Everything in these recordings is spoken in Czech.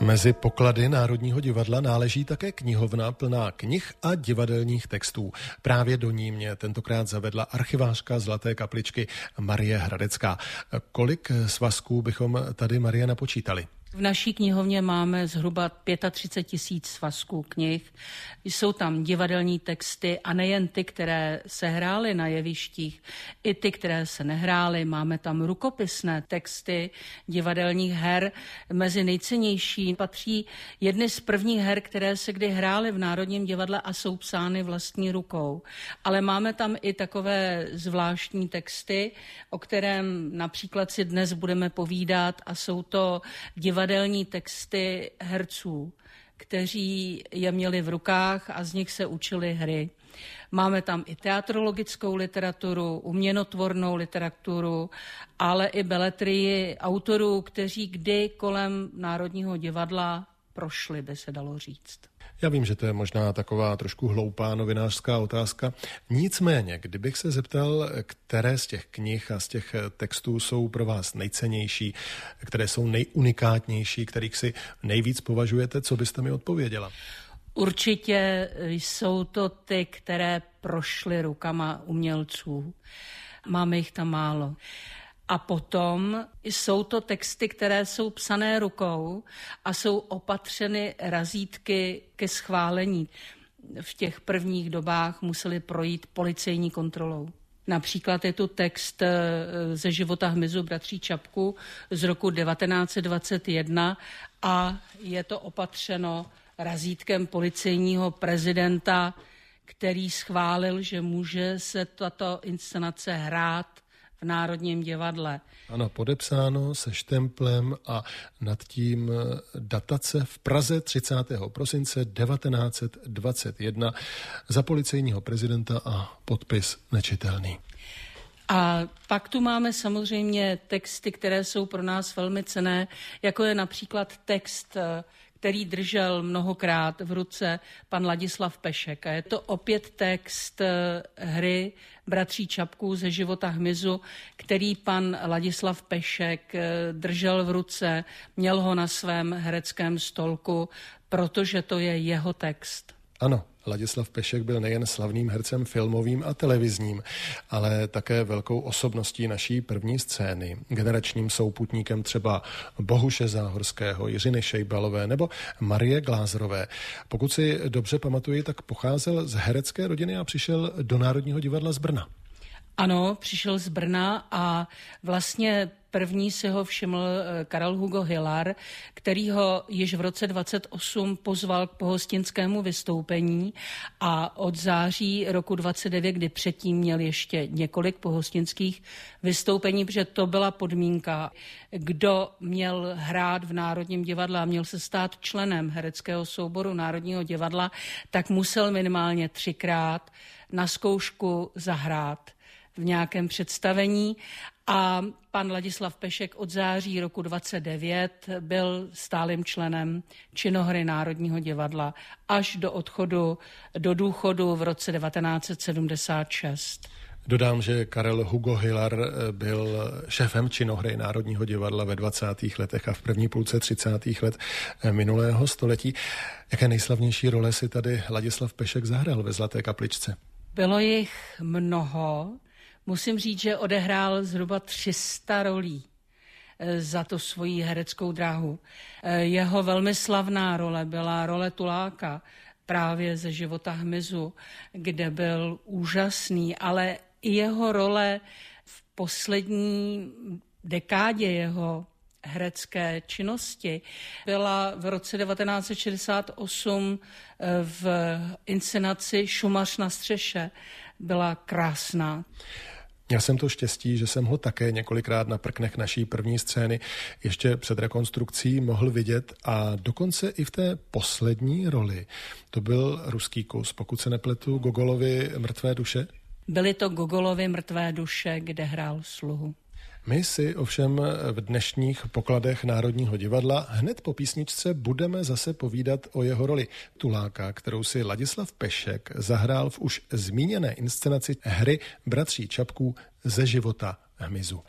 Mezi poklady Národního divadla náleží také knihovna plná knih a divadelních textů. Právě do ní mě tentokrát zavedla archivářka Zlaté kapličky Marie Hradecká. Kolik svazků bychom tady, Marie, napočítali? V naší knihovně máme zhruba 35 tisíc svazků knih. Jsou tam divadelní texty a nejen ty, které se hrály na jevištích, i ty, které se nehrály. Máme tam rukopisné texty divadelních her. Mezi nejcennější patří jedny z prvních her, které se kdy hrály v Národním divadle a jsou psány vlastní rukou. Ale máme tam i takové zvláštní texty, o kterém například si dnes budeme povídat a jsou to divadelní divadelní texty herců, kteří je měli v rukách a z nich se učili hry. Máme tam i teatrologickou literaturu, uměnotvornou literaturu, ale i beletrii autorů, kteří kdy kolem Národního divadla prošli, by se dalo říct. Já vím, že to je možná taková trošku hloupá novinářská otázka. Nicméně, kdybych se zeptal, které z těch knih a z těch textů jsou pro vás nejcennější, které jsou nejunikátnější, kterých si nejvíc považujete, co byste mi odpověděla? Určitě jsou to ty, které prošly rukama umělců. Máme jich tam málo. A potom jsou to texty, které jsou psané rukou a jsou opatřeny razítky ke schválení. V těch prvních dobách museli projít policejní kontrolou. Například je tu text eh, ze života hmyzu bratří Čapku z roku 1921 a je to opatřeno razítkem policejního prezidenta, který schválil, že může se tato inscenace hrát v Národním divadle. Ano, podepsáno se štemplem a nad tím eh, datace v Praze 30. prosince 1921 za policejního prezidenta a podpis nečitelný. A pak tu máme samozřejmě texty, které jsou pro nás velmi cené, jako je například text eh, který držel mnohokrát v ruce pan Ladislav Pešek. A je to opět text eh, hry Bratří Čapků ze života hmyzu, který pan Ladislav Pešek eh, držel v ruce, měl ho na svém hereckém stolku, protože to je jeho text. Ano, Ladislav Pešek byl nejen slavným hercem filmovým a televizním, ale také velkou osobností naší první scény, generačním souputníkem třeba Bohuše Záhorského, Jiřiny Šejbalové nebo Marie Glázrové. Pokud si dobře pamatuji, tak pocházel z herecké rodiny a přišel do Národního divadla z Brna. Ano, přišel z Brna a vlastně První si ho všiml eh, Karel Hugo Hillar, který ho již v roce 28 pozval k pohostinskému vystoupení a od září roku 29, kdy předtím měl ještě několik pohostinských vystoupení, protože to byla podmínka, kdo měl hrát v Národním divadle a měl se stát členem hereckého souboru Národního divadla, tak musel minimálně třikrát na zkoušku zahrát v nějakém představení a pan Ladislav Pešek od září roku 29 byl stálým členem činohry Národního divadla až do odchodu do důchodu v roce 1976. Dodám, že Karel Hugo Hillar byl šéfem činohry Národního divadla ve 20. letech a v první půlce 30. let minulého století. Jaké nejslavnější role si tady Ladislav Pešek zahrál ve Zlaté kapličce? Bylo jich mnoho. Musím říct, že odehrál zhruba 300 rolí eh, za tu svoji hereckou dráhu. Eh, jeho velmi slavná role byla role Tuláka právě ze života hmyzu, kde byl úžasný, ale i jeho role v poslední dekádě jeho herecké činnosti byla v roce 1968 eh, v inscenaci Šumař na střeše. Byla krásná. Měl jsem to štěstí, že jsem ho také několikrát na prknech naší první scény ještě před rekonstrukcí mohl vidět a dokonce i v té poslední roli. To byl ruský kus, pokud se nepletu, Gogolovi Mrtvé duše? Byly to Gogolovy Mrtvé duše, kde hrál sluhu. My si ovšem v dnešních pokladech Národního divadla hned po písničce budeme zase povídat o jeho roli Tuláka, kterou si Ladislav Pešek zahrál v už zmíněné inscenaci hry Bratří Čapků ze života hmyzu.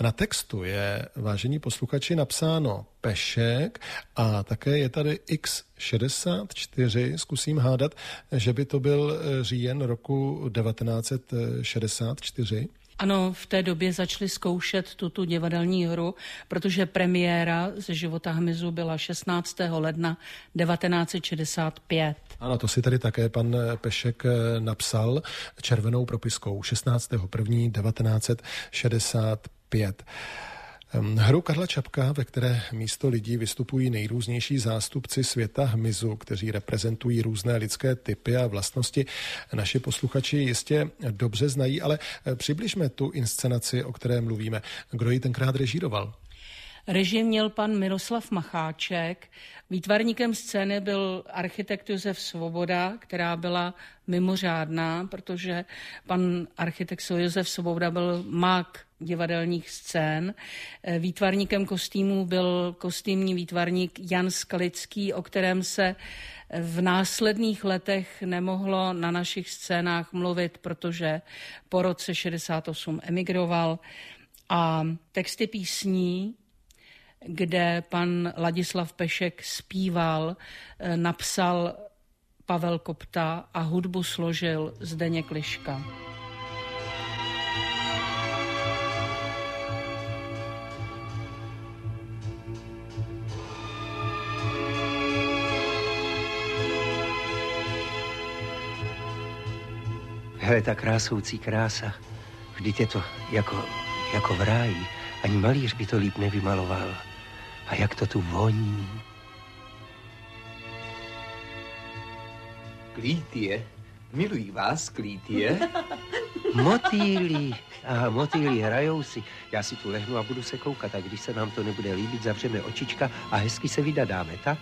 Na textu je, vážení posluchači, napsáno Pešek a také je tady X64. Zkusím hádat, že by to byl říjen roku 1964. Ano, v té době začali zkoušet tuto divadelní hru, protože premiéra ze života hmyzu byla 16. ledna 1965. Ano, to si tady také pan Pešek eh, napsal červenou propiskou 16. 1. 1965. Hru Karla Čapka, ve které místo lidí vystupují nejrůznější zástupci světa hmyzu, kteří reprezentují různé lidské typy a vlastnosti, naši posluchači jistě dobře znají, ale eh, přibližme tu inscenaci, o které mluvíme. Kdo ji tenkrát režíroval? Režim měl pan Miroslav Macháček, výtvarníkem scény byl architekt Josef Svoboda, která byla mimořádná, protože pan architekt Josef Svoboda byl mák divadelních scén. Výtvarníkem kostýmů byl kostýmní výtvarník Jan Skalický, o kterém se v následných letech nemohlo na našich scénách mluvit, protože po roce 68 emigroval. A texty písní kde pan Ladislav Pešek zpíval, eh, napsal Pavel Kopta a hudbu složil Zdeněk Liška. Hele, ta krásoucí krása, vždyť je to jako, jako v ráji. Ani malíř by to líp nevymaloval. A jak to tu voní. Klítie, milují vás, Klítie. Motýlí, a motýlí hrajou si. Já si tu lehnu a budu se koukat a když se nám to nebude líbit, zavřeme očička a hezky se vydadáme, tak?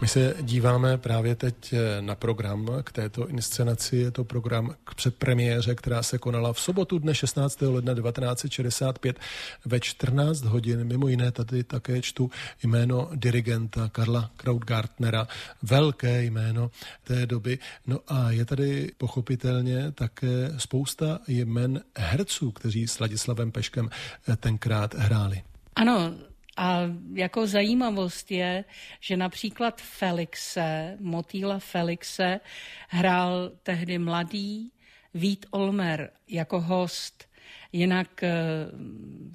My se díváme právě teď eh, na program k této inscenaci. Je to program k předpremiéře, která se konala v sobotu dne 16. ledna 1965 ve 14 hodin. Mimo jiné tady také čtu jméno dirigenta Karla Krautgartnera, velké jméno té doby. No a je tady pochopitelně také spousta jmen herců, kteří s Ladislavem Peškem eh, tenkrát hráli. Ano, a jako zajímavost je, že například Felixe, motýla Felixe, hrál tehdy mladý Vít Olmer jako host. Jinak eh,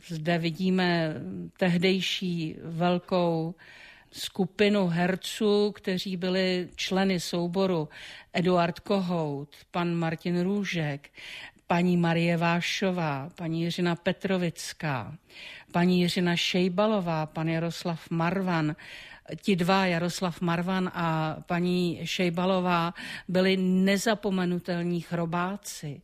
zde vidíme tehdejší velkou skupinu herců, kteří byli členy souboru Eduard Kohout, pan Martin Růžek, paní Marie Vášová, paní Jiřina Petrovická, paní Jiřina Šejbalová, pan Jaroslav Marvan, ti dva, Jaroslav Marvan a paní Šejbalová, byli nezapomenutelní chrobáci.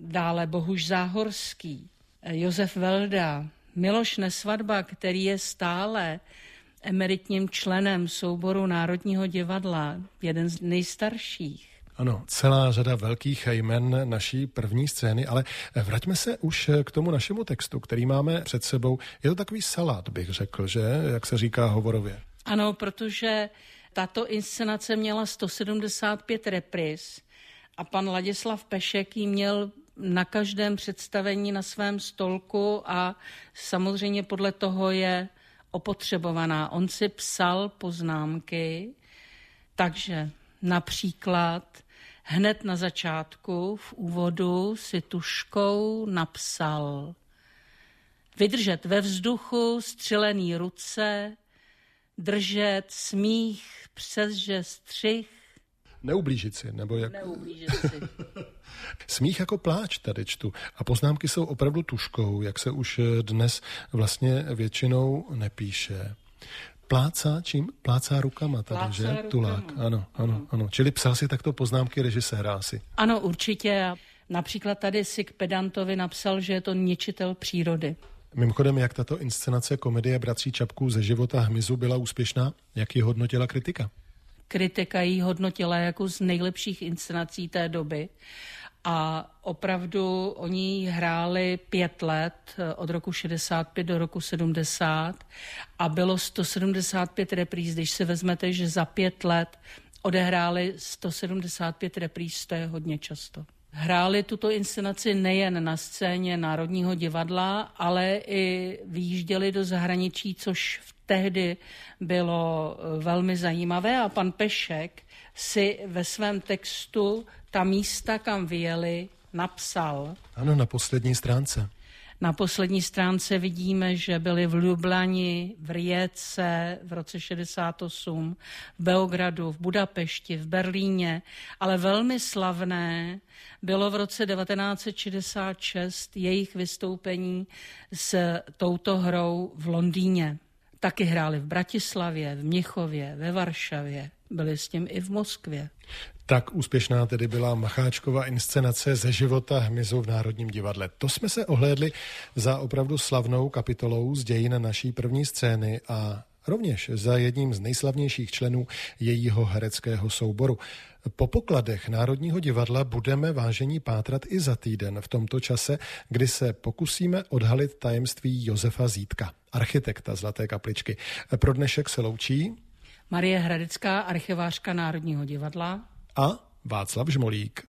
Dále Bohuž Záhorský, Josef Velda, Miloš Nesvadba, který je stále emeritním členem souboru Národního divadla, jeden z nejstarších. Ano, celá řada velkých jmen naší první scény, ale vraťme se už k tomu našemu textu, který máme před sebou. Je to takový salát, bych řekl, že, jak se říká hovorově. Ano, protože tato inscenace měla 175 repris a pan Ladislav Pešek ji měl na každém představení na svém stolku a samozřejmě podle toho je opotřebovaná. On si psal poznámky, takže například hned na začátku v úvodu si tuškou napsal vydržet ve vzduchu střelený ruce, držet smích přesže střih. Neublížit si, nebo jak... Neublížit si. Smích jako pláč tady čtu. A poznámky jsou opravdu tuškou, jak se už dnes vlastně většinou nepíše plácá čím? Plácá rukama tady, plácá že? Rukama. Tulák, ano, ano, ano. Čili psal si takto poznámky režiséra asi. Ano, určitě. Například tady si k Pedantovi napsal, že je to ničitel přírody. Mimochodem, jak tato inscenace komedie Bratří Čapků ze života hmyzu byla úspěšná? Jak ji hodnotila kritika? Kritika ji hodnotila jako z nejlepších inscenací té doby a opravdu oni hráli pět let, eh, od roku 65 do roku 70 a bylo 175 repríz. Když si vezmete, že za pět let odehráli 175 repríz, to je hodně často. Hráli tuto inscenaci nejen na scéně Národního divadla, ale i vyjížděli do zahraničí, což v tehdy bylo eh, velmi zajímavé a pan Pešek si ve svém textu ta místa, kam vyjeli, napsal. Ano, na poslední stránce. Na poslední stránce vidíme, že byli v Lublani, v Rijece v roce 68, v Beogradu, v Budapešti, v Berlíně, ale velmi slavné bylo v roce 1966 jejich vystoupení s touto hrou v Londýně. Taky hráli v Bratislavě, v Mnichově, ve Varšavě, byli s tím i v Moskvě. Tak úspěšná tedy byla Macháčkova inscenace ze života hmyzu v Národním divadle. To jsme se ohlédli za opravdu slavnou kapitolou z dějin naší první scény a rovněž za jedním z nejslavnějších členů jejího hereckého souboru. Po pokladech Národního divadla budeme vážení pátrat i za týden v tomto čase, kdy se pokusíme odhalit tajemství Josefa Zítka, architekta Zlaté kapličky. Pro dnešek se loučí Marie Hradecká, archivářka Národního divadla a Václav Žmolík.